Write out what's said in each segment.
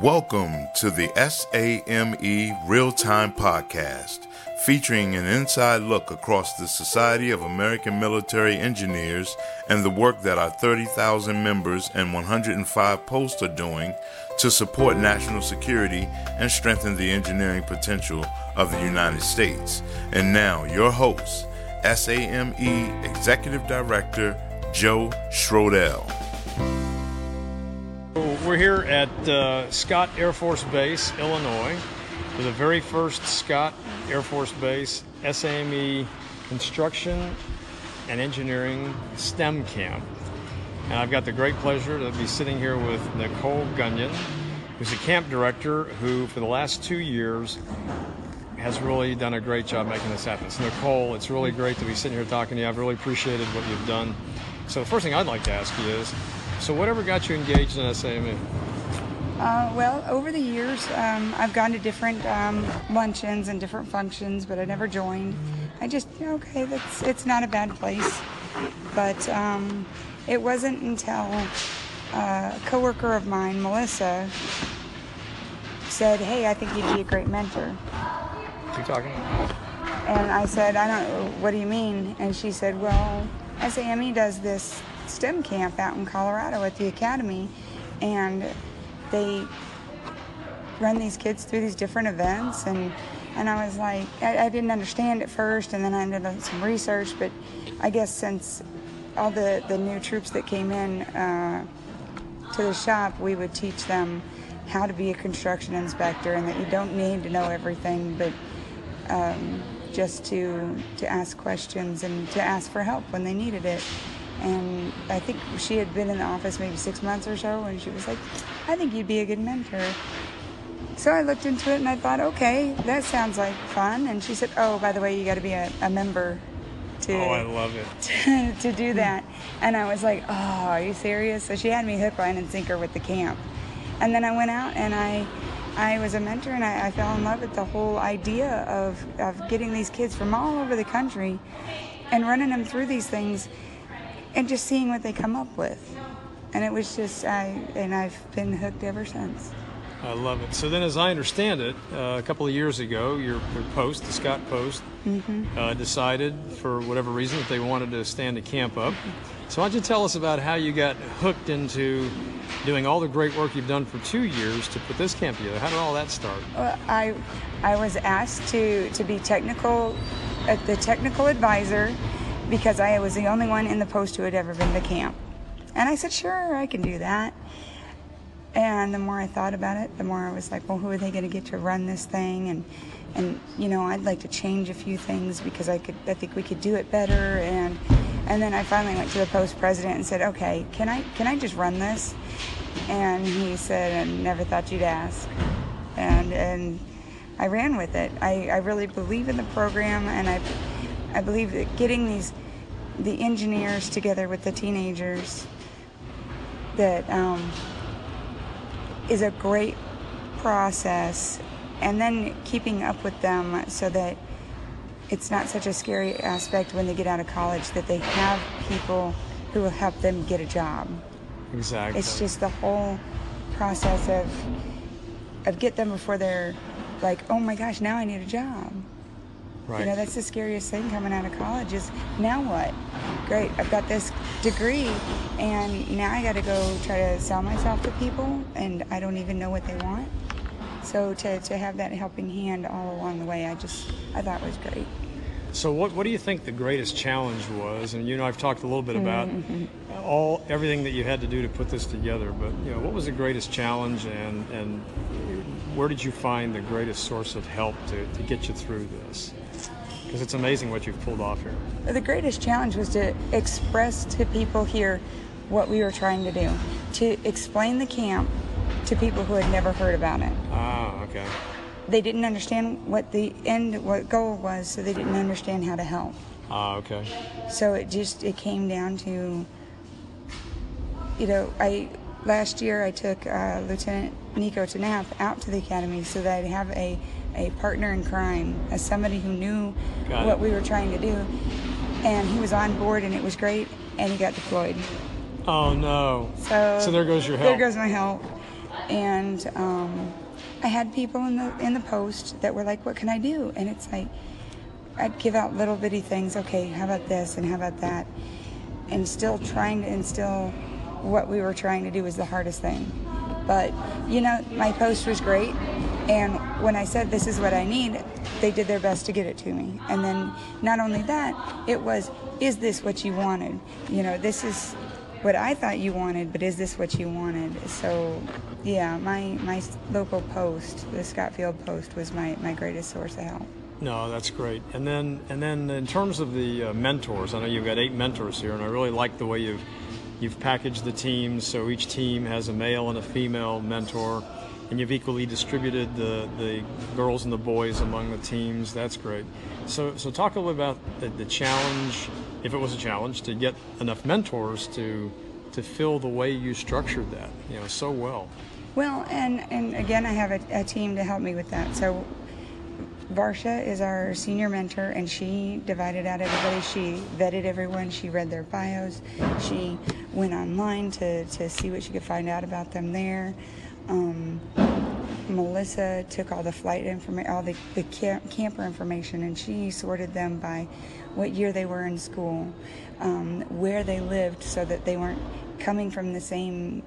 Welcome to the SAME Real Time Podcast, featuring an inside look across the Society of American Military Engineers and the work that our 30,000 members and 105 posts are doing to support national security and strengthen the engineering potential of the United States. And now, your host, SAME Executive Director Joe Schroedel. We're here at uh, Scott Air Force Base, Illinois, for the very first Scott Air Force Base SAME Construction and Engineering STEM Camp. And I've got the great pleasure to be sitting here with Nicole Gunyon, who's a camp director who, for the last two years, has really done a great job making this happen. So, Nicole, it's really great to be sitting here talking to you. I've really appreciated what you've done. So, the first thing I'd like to ask you is so, whatever got you engaged in SAME? Uh, well, over the years, um, I've gone to different um, luncheons and different functions, but I never joined. I just, okay, that's it's not a bad place. But um, it wasn't until uh, a coworker of mine, Melissa, said, "Hey, I think you'd be a great mentor." What you talking about? And I said, "I don't. What do you mean?" And she said, "Well, SAME does this STEM camp out in Colorado at the academy, and they run these kids through these different events and." And I was like, I, I didn't understand at first, and then I did some research. But I guess since all the, the new troops that came in uh, to the shop, we would teach them how to be a construction inspector and that you don't need to know everything, but um, just to, to ask questions and to ask for help when they needed it. And I think she had been in the office maybe six months or so, and she was like, I think you'd be a good mentor. So I looked into it and I thought, okay, that sounds like fun. And she said, oh, by the way, you got to be a, a member to, Oh, I love it. to, to do that. And I was like, oh, are you serious? So she had me hook, line, and sinker with the camp. And then I went out and I, I was a mentor and I, I fell in love with the whole idea of, of getting these kids from all over the country and running them through these things and just seeing what they come up with. And it was just, I, and I've been hooked ever since. I love it. So then, as I understand it, uh, a couple of years ago, your, your post, the Scott Post, uh, decided for whatever reason that they wanted to stand a camp up. So why don't you tell us about how you got hooked into doing all the great work you've done for two years to put this camp together? How did all that start? Well, I, I was asked to, to be technical, uh, the technical advisor because I was the only one in the post who had ever been to camp. And I said, sure, I can do that. And the more I thought about it, the more I was like, well, who are they going to get to run this thing? And, and you know, I'd like to change a few things because I could, I think we could do it better. And, and then I finally went to the post president and said, okay, can I, can I just run this? And he said, I never thought you'd ask. And, and I ran with it. I, I really believe in the program, and I, I believe that getting these, the engineers together with the teenagers, that um, is a great process, and then keeping up with them so that it's not such a scary aspect when they get out of college that they have people who will help them get a job. Exactly. It's just the whole process of of get them before they're like, oh my gosh, now I need a job. Right. You know, that's the scariest thing coming out of college is now what? Great, I've got this degree, and now I got to go try to sell myself to people, and I don't even know what they want. So to, to have that helping hand all along the way, I just I thought was great. So what, what do you think the greatest challenge was? And you know, I've talked a little bit about mm-hmm. all everything that you had to do to put this together, but you know, what was the greatest challenge and and where did you find the greatest source of help to, to get you through this? Because it's amazing what you've pulled off here. The greatest challenge was to express to people here what we were trying to do, to explain the camp to people who had never heard about it. Ah, okay. They didn't understand what the end, what goal was, so they didn't understand how to help. Ah, okay. So it just it came down to, you know, I last year I took uh, Lieutenant Nico Tanaf out to the academy so that I'd have a a partner in crime as somebody who knew Got it. what we were trying to do, and he was on board and it was great, and he got deployed. Oh no. So So there goes your help. There goes my help. and um, I had people in the in the post that were like, "What can I do?" And it's like I'd give out little bitty things. Okay, how about this and how about that, and still trying to instill what we were trying to do was the hardest thing. But you know, my post was great, and when I said this is what I need, they did their best to get it to me. And then not only that, it was, is this what you wanted? You know, this is what I thought you wanted, but is this what you wanted? So, yeah, my my local post, the Scott Field Post, was my my greatest source of help. No, that's great. And then and then in terms of the uh, mentors, I know you've got eight mentors here, and I really like the way you've you've packaged the teams so each team has a male and a female mentor, and you've equally distributed the the girls and the boys among the teams. That's great. So so talk a little about the, the challenge, if it was a challenge, to get enough mentors to to fill the way you structured that, you know, so well. Well, and and again, I have a, a team to help me with that. So Varsha is our senior mentor, and she divided out everybody. She vetted everyone. She read their bios. She went online to, to see what she could find out about them there. Um, Melissa took all the flight information, all the, the camp, camper information, and she sorted them by what year they were in school, um, where they lived, so that they weren't coming from the same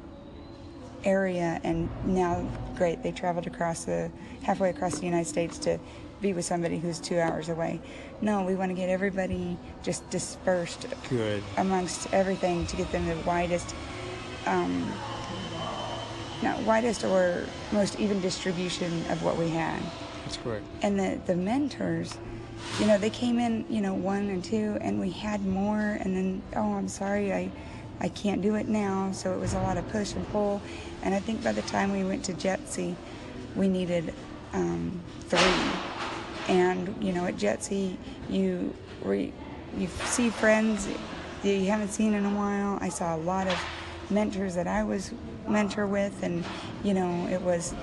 area. And now, great, they traveled across the halfway across the United States to be with somebody who's two hours away. No, we want to get everybody just dispersed Good. amongst everything to get them the widest, um, not widest or most even distribution of what we had. That's great. And the, the mentors, you know, they came in, you know, one and two, and we had more, and then, oh, I'm sorry, I, I can't do it now. So it was a lot of push and pull. And I think by the time we went to JETC, we needed um, three and you know, at JETC, you re, you see friends that you haven't seen in a while. I saw a lot of mentors that I was mentor with, and you know, it was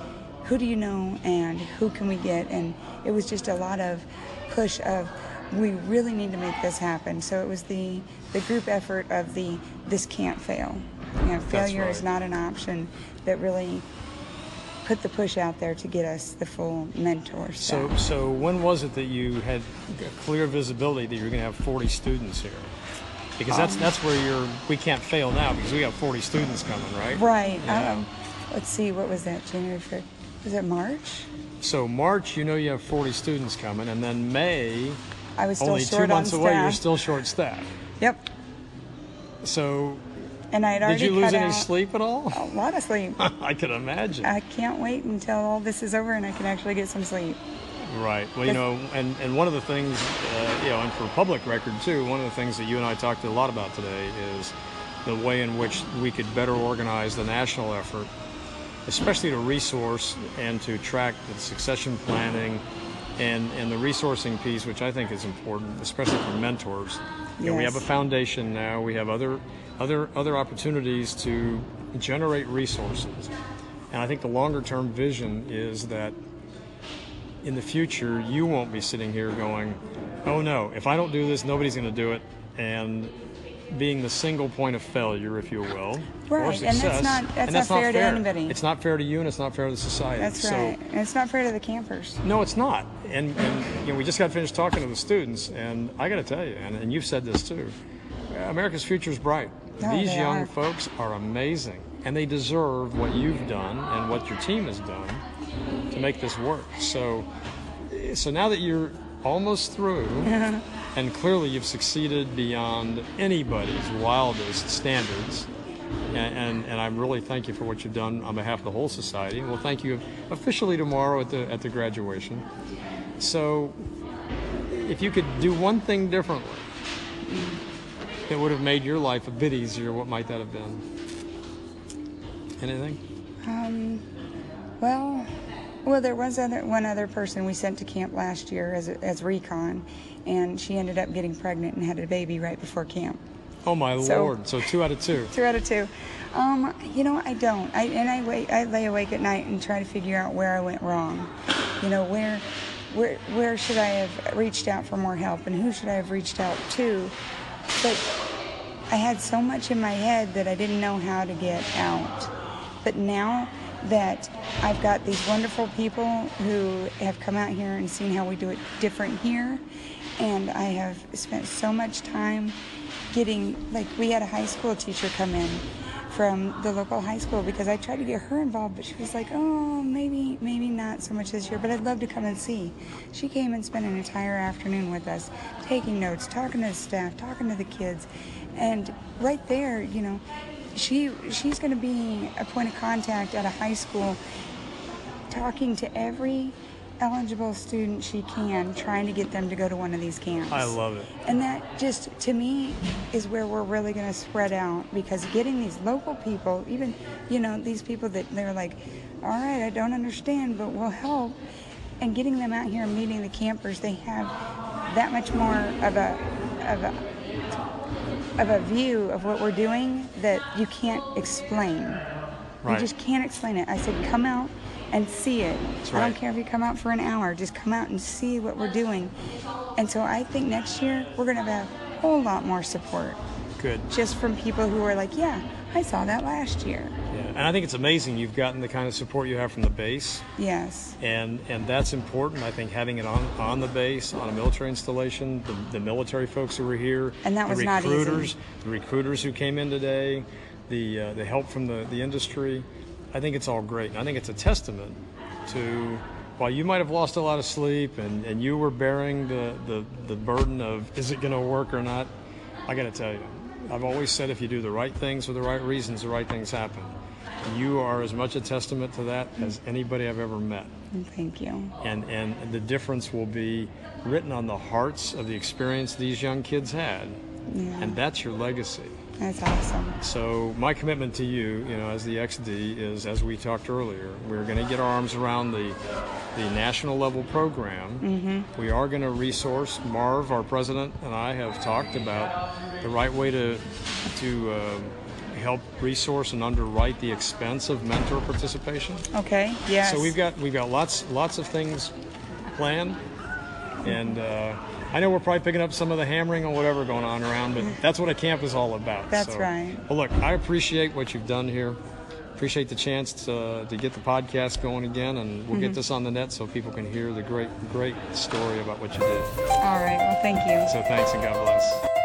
who do you know and who can we get, and it was just a lot of push of we really need to make this happen. So it was the the group effort of the this can't fail. You know, failure right. is not an option that really put the push out there to get us the full mentor So, so when was it that you had clear visibility that you're going to have 40 students here? Because that's that's where you're. We can't fail now because we have 40 students coming, right? Right. Yeah. Um, let's see. What was that? January. February. Was it March? So March, you know you have 40 students coming, and then May, I was still only short two months on away, you're still short staffed. Yep. So, And I had already did you lose any sleep at all? a lot of sleep. I could imagine. I can't wait until all this is over and I can actually get some sleep. Right. Well, you know, and, and one of the things, uh, you know, and for public record too, one of the things that you and I talked a lot about today is the way in which we could better organize the national effort, especially to resource and to track the succession planning and, and the resourcing piece, which I think is important, especially for mentors. You know, we have a foundation now. We have other other other opportunities to generate resources, and I think the longer term vision is that in the future, you won't be sitting here going, oh no, if I don't do this, nobody's going to do it. And being the single point of failure, if you will. or Right, and that's not- that's And not fair to anybody. It's not fair to you and it's not fair to the society. That's so, right. And it's not fair to the campers. No, it's not. And, and you know, we just got finished talking to the students, and I got to tell you, and, and you've said this too America's future is bright. Oh, These young are. folks are amazing, and they deserve what you've done and what your team has done to make this work. So, so now that you're almost through, and clearly you've succeeded beyond anybody's wildest standards, and, and, and I really thank you for what you've done on behalf of the whole society. We'll thank you officially tomorrow at the at the graduation. So, if you could do one thing differently that would have made your life a bit easier, what might that have been? Anything? Um, well, well, there was other, one other person we sent to camp last year as, as recon, and she ended up getting pregnant and had a baby right before camp. Oh my So- lord! So two out of two. Two out of two. Um, you know, I don't. I and I wait. I lay awake at night and try to figure out where I went wrong. You know, where, where, where should I have reached out for more help, and who should I have reached out to? But I had so much in my head that I didn't know how to get out. But now, that I've got these wonderful people who have come out here and seen how we do it different here. And I have spent so much time getting, like, we had a high school teacher come in from the local high school because I tried to get her involved, but she was like, oh, maybe, maybe not so much this year, but I'd love to come and see. She came and spent an entire afternoon with us, taking notes, talking to the staff, talking to the kids. And right there, you know, she she's going to be a point of contact at a high school talking to every eligible student she can trying to get them to go to one of these camps I love it. and that just to me is where we're really going to spread out because getting these local people even you know these people that they're like all right i don't understand but we'll help and getting them out here and meeting the campers they have that much more of a of a of a view of what we're doing that you can't explain. Right. You just can't explain it. I said, come out and see it. That's I don't care if you come out for an hour, just come out and see what we're doing. And so I think next year we're going to have a whole lot more support Good. just from people who are like, yeah, I saw that last year. And I think it's amazing you've gotten the kind of support you have from the base. Yes. and and that's important. I think having it on on the base on a military installation, the, the military folks who were here, And that the was easy. recruiters, the recruiters who came in today, the uh, the help from the the industry. I think it's all great. And I think it's a testament to. While you might have lost a lot of sleep and, and you were bearing the, the, the burden of is it going to work or not, I got to tell you, I've always said if you do the right things for the right reasons, the right things happen. You are as much a testament to that as anybody I've ever met Thank you. and and the difference will be written on the hearts of the experience these young kids had Yeah. and that's your legacy That's awesome. so my commitment to you you know as the xd is as we talked earlier we're going to get our arms around the the national level program Mm-hmm. we are going to resource marv our president and i have talked about the right way to to uh, help resource and underwrite the expense of mentor participation Okay. Yes. so we've got we've got lots lots of things planned, and uh, I know we're probably picking up some of the hammering or whatever going on around, but that's what a camp is all about. That's So- right. Well, look, I appreciate what you've done here. Appreciate the chance to, to get the podcast going again, and we'll get Mm-hmm. this on the net so people can hear the great great story about what you did. All right. Well, thank you. So thanks and God bless.